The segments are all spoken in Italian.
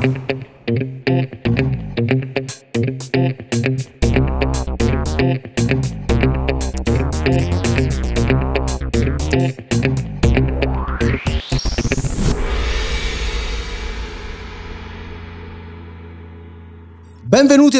thank you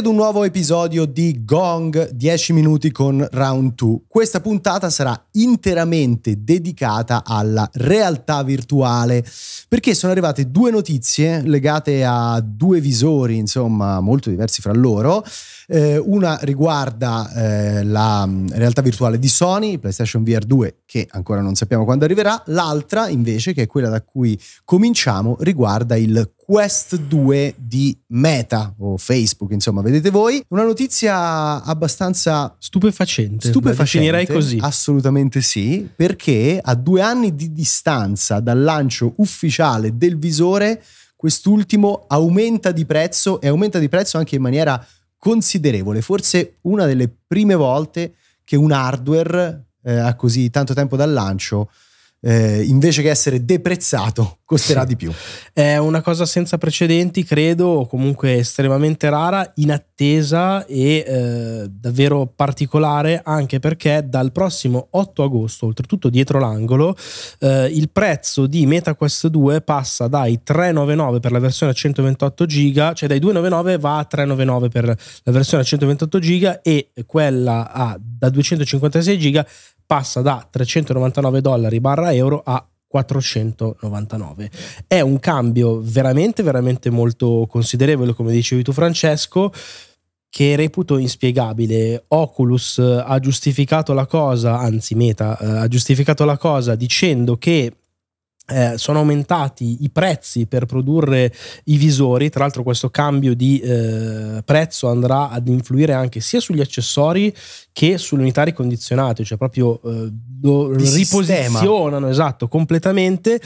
ad un nuovo episodio di Gong 10 minuti con Round 2. Questa puntata sarà interamente dedicata alla realtà virtuale perché sono arrivate due notizie legate a due visori, insomma, molto diversi fra loro. Eh, una riguarda eh, la mm, realtà virtuale di Sony, PlayStation VR 2, che ancora non sappiamo quando arriverà. L'altra, invece, che è quella da cui cominciamo, riguarda il Quest 2 di Meta o Facebook, insomma, vedete voi. Una notizia abbastanza stupefacente. Stupefacente, così. Assolutamente sì, perché a due anni di distanza dal lancio ufficiale del visore, quest'ultimo aumenta di prezzo e aumenta di prezzo anche in maniera considerevole, forse una delle prime volte che un hardware eh, a così tanto tempo dal lancio eh, invece che essere deprezzato costerà sì. di più. È una cosa senza precedenti, credo, o comunque estremamente rara, inattesa e eh, davvero particolare, anche perché dal prossimo 8 agosto, oltretutto dietro l'angolo, eh, il prezzo di MetaQuest 2 passa dai 399 per la versione a 128 GB, cioè dai 299 va a 399 per la versione a 128 GB e quella a, da 256 GB passa da 399 dollari barra euro a 499. È un cambio veramente, veramente molto considerevole, come dicevi tu Francesco, che reputo inspiegabile. Oculus ha giustificato la cosa, anzi Meta eh, ha giustificato la cosa dicendo che eh, sono aumentati i prezzi per produrre i visori, tra l'altro questo cambio di eh, prezzo andrà ad influire anche sia sugli accessori che sulle unità ricondizionate, cioè proprio eh, lo riposizionano esatto, completamente.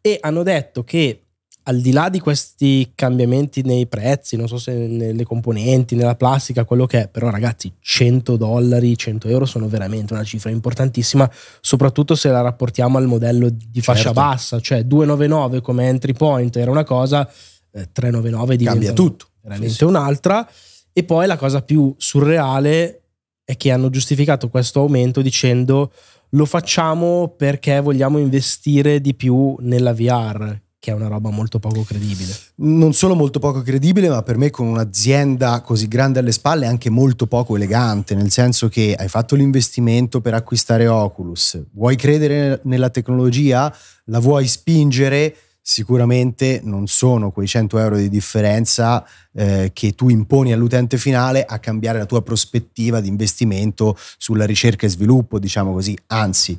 E hanno detto che al di là di questi cambiamenti nei prezzi, non so se nelle componenti, nella plastica, quello che è, però ragazzi 100 dollari, 100 euro sono veramente una cifra importantissima, soprattutto se la rapportiamo al modello di fascia certo. bassa, cioè 299 come entry point era una cosa, eh, 399 diventa Cambia tutto. veramente sì, sì. un'altra. E poi la cosa più surreale è che hanno giustificato questo aumento dicendo lo facciamo perché vogliamo investire di più nella VR che è una roba molto poco credibile. Non solo molto poco credibile, ma per me con un'azienda così grande alle spalle anche molto poco elegante, nel senso che hai fatto l'investimento per acquistare Oculus, vuoi credere nella tecnologia, la vuoi spingere, sicuramente non sono quei 100 euro di differenza eh, che tu imponi all'utente finale a cambiare la tua prospettiva di investimento sulla ricerca e sviluppo, diciamo così, anzi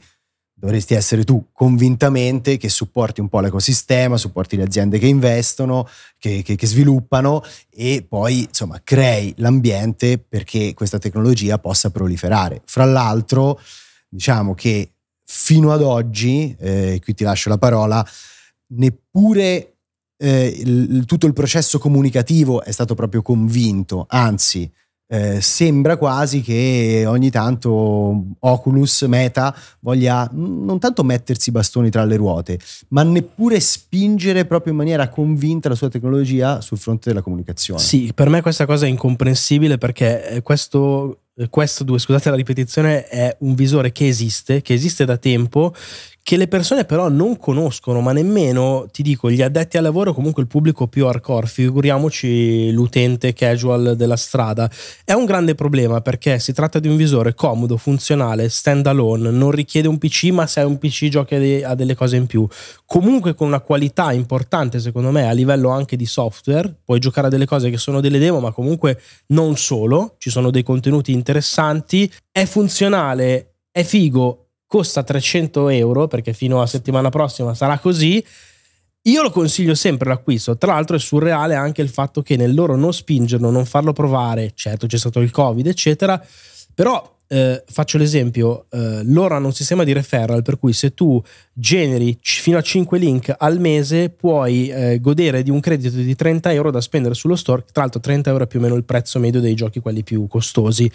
dovresti essere tu convintamente che supporti un po' l'ecosistema, supporti le aziende che investono, che, che, che, sviluppano e poi insomma crei l'ambiente perché questa tecnologia possa proliferare. Fra l'altro diciamo che fino ad oggi, eh, qui ti lascio la parola, neppure eh, il, tutto il processo comunicativo è stato proprio convinto, anzi eh, sembra quasi che ogni tanto Oculus, Meta, voglia non tanto mettersi i bastoni tra le ruote, ma neppure spingere proprio in maniera convinta la sua tecnologia sul fronte della comunicazione. Sì, per me questa cosa è incomprensibile perché eh, questo questo 2, scusate la ripetizione, è un visore che esiste, che esiste da tempo, che le persone però non conoscono, ma nemmeno, ti dico, gli addetti al lavoro, comunque il pubblico più hardcore, figuriamoci l'utente casual della strada. È un grande problema perché si tratta di un visore comodo, funzionale, stand alone, non richiede un PC, ma se hai un PC giochi a delle cose in più. Comunque con una qualità importante, secondo me, a livello anche di software, puoi giocare a delle cose che sono delle demo, ma comunque non solo, ci sono dei contenuti interessanti, è funzionale, è figo, costa 300 euro perché fino a settimana prossima sarà così. Io lo consiglio sempre l'acquisto. Tra l'altro è surreale anche il fatto che nel loro non spingerlo, non farlo provare, certo c'è stato il Covid, eccetera, però eh, faccio l'esempio, eh, loro hanno un sistema di referral per cui se tu generi fino a 5 link al mese puoi eh, godere di un credito di 30 euro da spendere sullo store, tra l'altro 30 euro è più o meno il prezzo medio dei giochi quelli più costosi.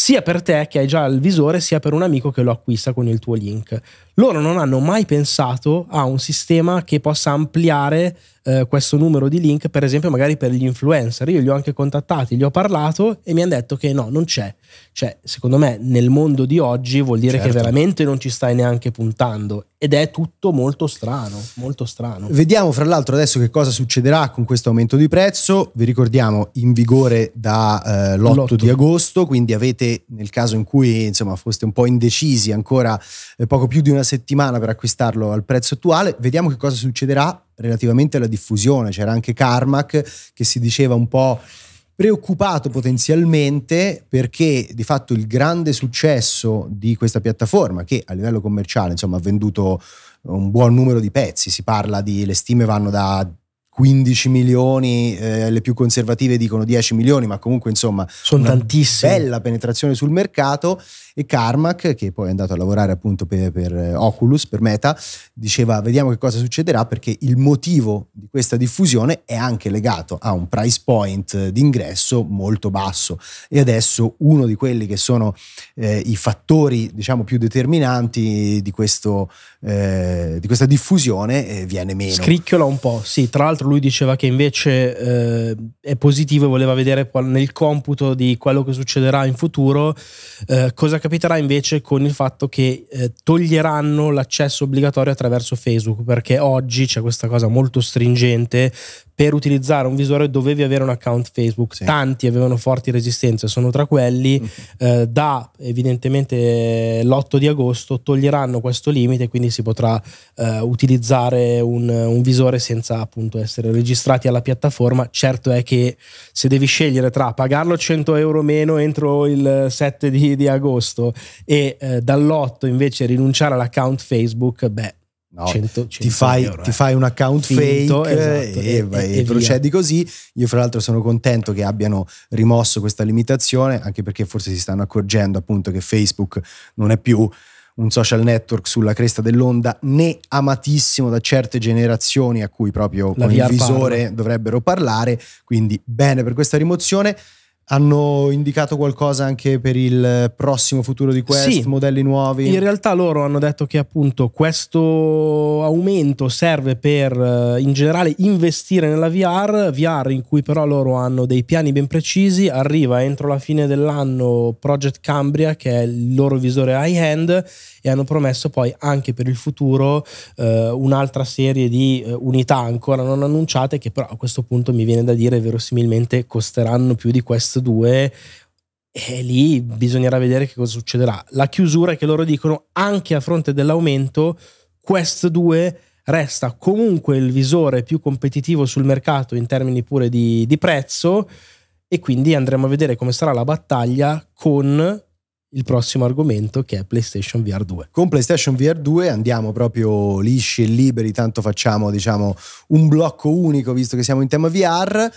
Sia per te che hai già il visore, sia per un amico che lo acquista con il tuo link. Loro non hanno mai pensato a un sistema che possa ampliare eh, questo numero di link, per esempio magari per gli influencer. Io li ho anche contattati, gli ho parlato e mi hanno detto che no, non c'è. Cioè, secondo me nel mondo di oggi vuol dire certo. che veramente non ci stai neanche puntando ed è tutto molto strano, molto strano. Vediamo fra l'altro adesso che cosa succederà con questo aumento di prezzo. Vi ricordiamo in vigore da eh, l'8 di agosto, quindi avete nel caso in cui insomma foste un po' indecisi ancora eh, poco più di una settimana per acquistarlo al prezzo attuale. Vediamo che cosa succederà relativamente alla diffusione. C'era anche Carmack che si diceva un po' preoccupato potenzialmente perché di fatto il grande successo di questa piattaforma che a livello commerciale insomma ha venduto un buon numero di pezzi, si parla di le stime vanno da 15 milioni, eh, le più conservative dicono 10 milioni, ma comunque insomma sono tantissime. Bella penetrazione sul mercato e Carmack, che poi è andato a lavorare appunto per, per, eh, Oculus, per Meta, diceva vediamo che cosa succederà perché il motivo di questa diffusione è anche legato a un price point d'ingresso molto basso e adesso uno di quelli che sono eh, i fattori diciamo più determinanti di, questo, eh, di questa diffusione eh, viene meno. Scricchiola un po', sì, tra l'altro lui diceva che invece eh, è positivo e voleva vedere nel computo di quello che succederà in futuro eh, cosa capiterà invece con il fatto che eh, toglieranno l'accesso obbligatorio attraverso Facebook, perché oggi c'è questa cosa molto stringente per utilizzare un visore dovevi avere un account Facebook. Sì. Tanti avevano forti resistenze, sono tra quelli. Mm-hmm. Eh, da evidentemente l'8 di agosto toglieranno questo limite, quindi si potrà eh, utilizzare un, un, visore senza appunto essere registrati alla piattaforma. Certo è che se devi scegliere tra pagarlo 100 euro meno entro il 7 di, di agosto e eh, dall'8 invece rinunciare all'account Facebook, beh, No, 100, 100 ti, fai, euro, ti, fai, un account Finto, fake esatto, e, e, e, procedi così. Io, fra l'altro, sono contento che abbiano rimosso questa limitazione, anche perché forse si stanno accorgendo appunto che Facebook non è più un social network sulla cresta dell'onda né amatissimo da certe generazioni a cui proprio La con il visore parla. dovrebbero parlare. Quindi, bene per questa rimozione. Hanno indicato qualcosa anche per il prossimo futuro di Quest, sì, modelli nuovi? In realtà loro hanno detto che appunto questo aumento serve per eh, in generale investire nella VR, VR in cui però loro hanno dei piani ben precisi, arriva entro la fine dell'anno Project Cambria che è il loro visore high-end e hanno promesso poi anche per il futuro eh, un'altra serie di eh, unità ancora non annunciate che però a questo punto mi viene da dire verosimilmente costeranno più di Quest 2 e lì bisognerà vedere che cosa succederà. La chiusura è che loro dicono anche a fronte dell'aumento Quest 2 resta comunque il visore più competitivo sul mercato in termini pure di, di prezzo e quindi andremo a vedere come sarà la battaglia con il prossimo argomento che è PlayStation VR 2. Con PlayStation VR 2 andiamo proprio lisci e liberi, tanto facciamo diciamo un blocco unico visto che siamo in tema VR.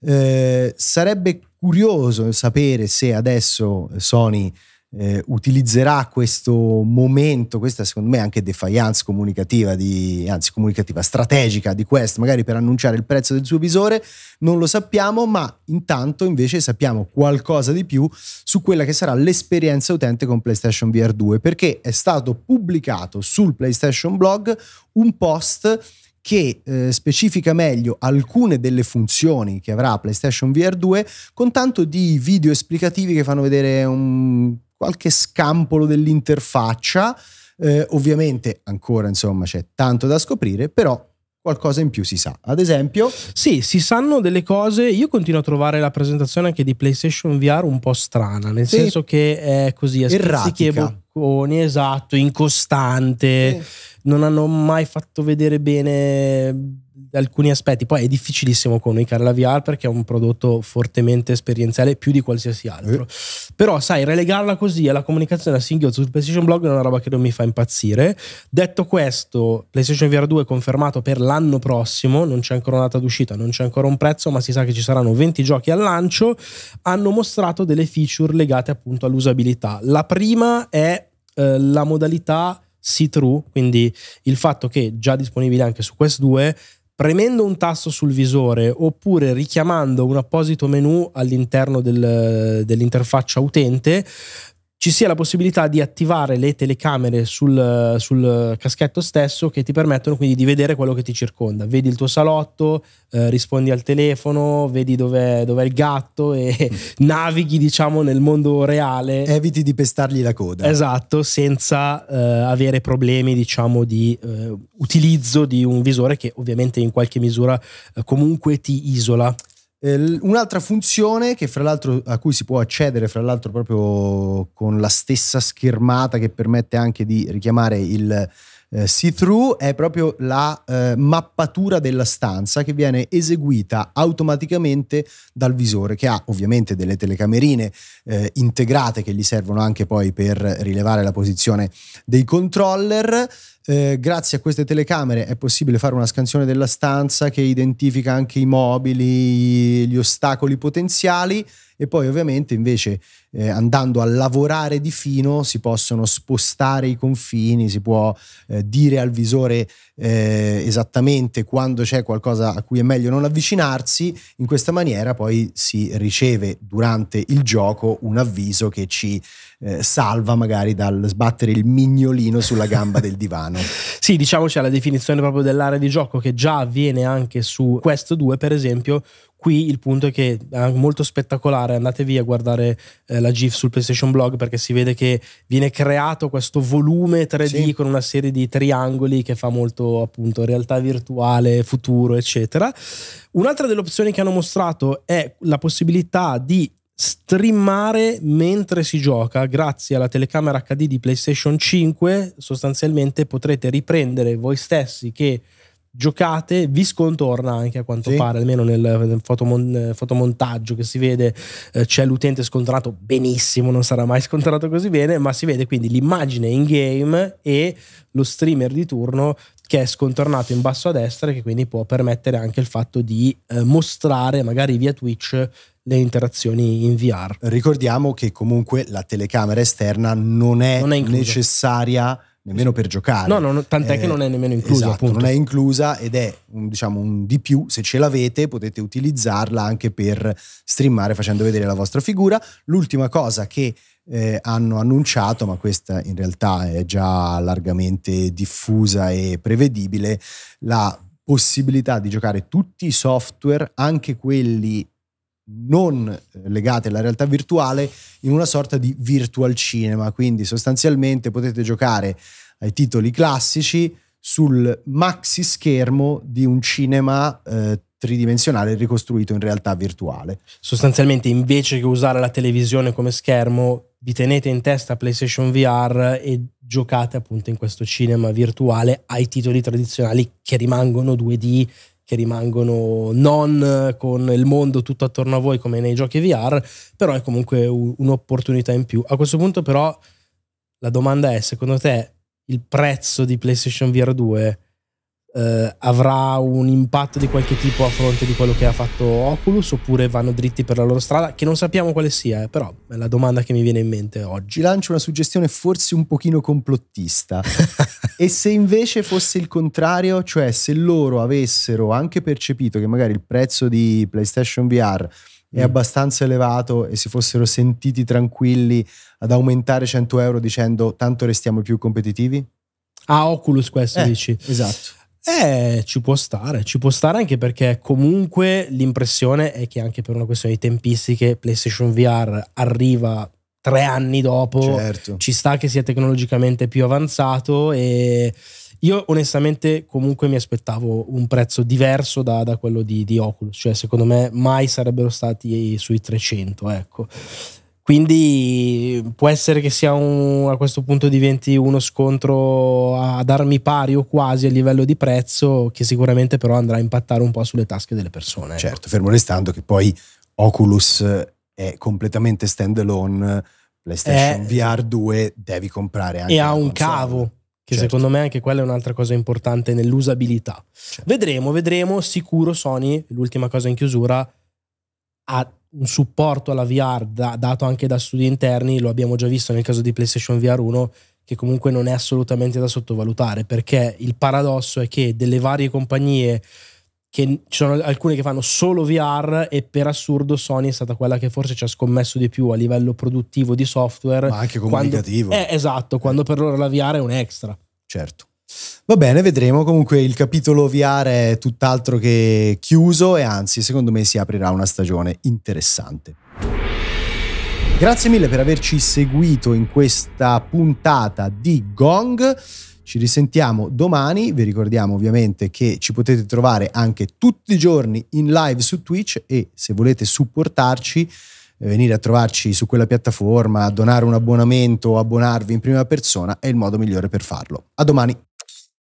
Eh, sarebbe curioso sapere se adesso Sony eh, utilizzerà questo momento, questa secondo me anche defiance comunicativa, di, anzi comunicativa strategica di Quest, magari per annunciare il prezzo del suo visore, non lo sappiamo, ma intanto invece sappiamo qualcosa di più su quella che sarà l'esperienza utente con PlayStation VR 2, perché è stato pubblicato sul PlayStation Blog un post che eh, specifica meglio alcune delle funzioni che avrà PlayStation VR 2 con tanto di video esplicativi che fanno vedere un qualche scampolo dell'interfaccia. Eh, ovviamente ancora insomma c'è tanto da scoprire, però qualcosa in più si sa. Ad esempio, sì, si sanno delle cose. Io continuo a trovare la presentazione anche di PlayStation VR un po' strana, nel sì. senso che è così a e bocconi, esatto, incostante. Sì. Non hanno mai fatto vedere bene alcuni aspetti. Poi è difficilissimo comunicare la VR perché è un prodotto fortemente esperienziale più di qualsiasi altro. Eh. Però, sai, relegarla così alla comunicazione a singhiozzo sul PlayStation Blog è una roba che non mi fa impazzire. Detto questo, PlayStation VR 2 è confermato per l'anno prossimo, non c'è ancora una data d'uscita, non c'è ancora un prezzo, ma si sa che ci saranno 20 giochi al lancio. Hanno mostrato delle feature legate appunto all'usabilità. La prima è eh, la modalità see-through, quindi il fatto che già disponibile anche su Quest 2 premendo un tasto sul visore oppure richiamando un apposito menu all'interno del, dell'interfaccia utente ci sia la possibilità di attivare le telecamere sul, sul, caschetto stesso che ti permettono quindi di vedere quello che ti circonda. Vedi il tuo salotto, eh, rispondi al telefono, vedi dov'è, dov'è il gatto e navighi diciamo nel mondo reale. Eviti di pestargli la coda. Esatto, senza eh, avere problemi diciamo di eh, utilizzo di un visore che ovviamente in qualche misura eh, comunque ti isola. Eh, un'altra funzione che fra l'altro a cui si può accedere fra l'altro proprio con la stessa schermata che permette anche di richiamare il eh, see-through è proprio la eh, mappatura della stanza che viene eseguita automaticamente dal visore che ha ovviamente delle telecamerine eh, integrate che gli servono anche poi per rilevare la posizione dei controller. Eh, grazie a queste telecamere è possibile fare una scansione della stanza che identifica anche i mobili, gli ostacoli potenziali e poi ovviamente invece eh, andando a lavorare di fino si possono spostare i confini, si può eh, dire al visore eh, esattamente quando c'è qualcosa a cui è meglio non avvicinarsi, in questa maniera poi si riceve durante il gioco un avviso che ci eh, salva magari dal sbattere il mignolino sulla gamba del divano. Sì, diciamo c'è la definizione proprio dell'area di gioco che già avviene anche su Quest 2 per esempio, Qui il punto è che è molto spettacolare, andatevi a guardare eh, la GIF sul PlayStation Blog perché si vede che viene creato questo volume 3D sì. con una serie di triangoli che fa molto appunto realtà virtuale, futuro, eccetera. Un'altra delle opzioni che hanno mostrato è la possibilità di streamare mentre si gioca grazie alla telecamera HD di PlayStation 5 sostanzialmente potrete riprendere voi stessi che giocate vi scontorna anche a quanto sì. pare, almeno nel fotomon- fotomontaggio che si vede eh, c'è l'utente scontrato benissimo, non sarà mai scontrato così bene, ma si vede quindi l'immagine in game e lo streamer di turno che è scontornato in basso a destra e che quindi può permettere anche il fatto di eh, mostrare magari via Twitch le interazioni in VR. Ricordiamo che comunque la telecamera esterna non è, non è necessaria nemmeno per giocare. No, no tant'è eh, che non è nemmeno inclusa. Esatto, appunto. non è inclusa ed è un, diciamo, un di più. Se ce l'avete potete utilizzarla anche per streamare facendo vedere la vostra figura. L'ultima cosa che eh, hanno annunciato, ma questa in realtà è già largamente diffusa e prevedibile, la possibilità di giocare tutti i software, anche quelli non legati alla realtà virtuale in una sorta di virtual cinema, quindi sostanzialmente potete giocare ai titoli classici sul maxi schermo di un cinema eh, tridimensionale ricostruito in realtà virtuale. Sostanzialmente invece che usare la televisione come schermo, vi tenete in testa PlayStation VR e giocate appunto in questo cinema virtuale ai titoli tradizionali che rimangono 2D che rimangono non con il mondo tutto attorno a voi come nei giochi VR, però è comunque un'opportunità in più. A questo punto però la domanda è, secondo te il prezzo di PlayStation VR 2 eh, avrà un impatto di qualche tipo a fronte di quello che ha fatto Oculus oppure vanno dritti per la loro strada che non sappiamo quale sia eh, però è la domanda che mi viene in mente oggi Ci lancio una suggestione forse un pochino complottista e se invece fosse il contrario cioè se loro avessero anche percepito che magari il prezzo di PlayStation VR è mm. abbastanza elevato e si fossero sentiti tranquilli ad aumentare 100 euro dicendo tanto restiamo più competitivi? Ah, Oculus questo eh, dici? Esatto. Eh, ci può stare, ci può stare anche perché comunque l'impressione è che anche per una questione di tempistiche PlayStation VR arriva tre anni dopo, certo. ci sta che sia tecnologicamente più avanzato e io onestamente comunque mi aspettavo un prezzo diverso da, da quello di, di Oculus, cioè secondo me mai sarebbero stati sui 300, ecco. Quindi può essere che sia un, a questo punto diventi uno scontro ad armi pari o quasi a livello di prezzo, che sicuramente però andrà a impattare un po' sulle tasche delle persone. Ecco. Certo, fermo restando che poi Oculus è completamente stand alone, PlayStation è, VR 2 devi comprare anche. E ha un cavo. Che certo. secondo me anche quella è un'altra cosa importante nell'usabilità. Certo. Vedremo, vedremo. Sicuro Sony, l'ultima cosa in chiusura, ha un supporto alla VR da, dato anche da studi interni, lo abbiamo già visto nel caso di PlayStation VR 1, che comunque non è assolutamente da sottovalutare, perché il paradosso è che delle varie compagnie che ci sono alcune che fanno solo VR e per assurdo Sony è stata quella che forse ci ha scommesso di più a livello produttivo di software. Ma anche comunicativo. Quando, eh, esatto, quando per loro la VR è un extra. Certo. Va bene, vedremo. Comunque il capitolo VR è tutt'altro che chiuso e anzi, secondo me si aprirà una stagione interessante. Grazie mille per averci seguito in questa puntata di Gong. Ci risentiamo domani, vi ricordiamo ovviamente che ci potete trovare anche tutti i giorni in live su Twitch e se volete supportarci, eh, venire a trovarci su quella piattaforma, donare un abbonamento o abbonarvi in prima persona è il modo migliore per farlo. A domani!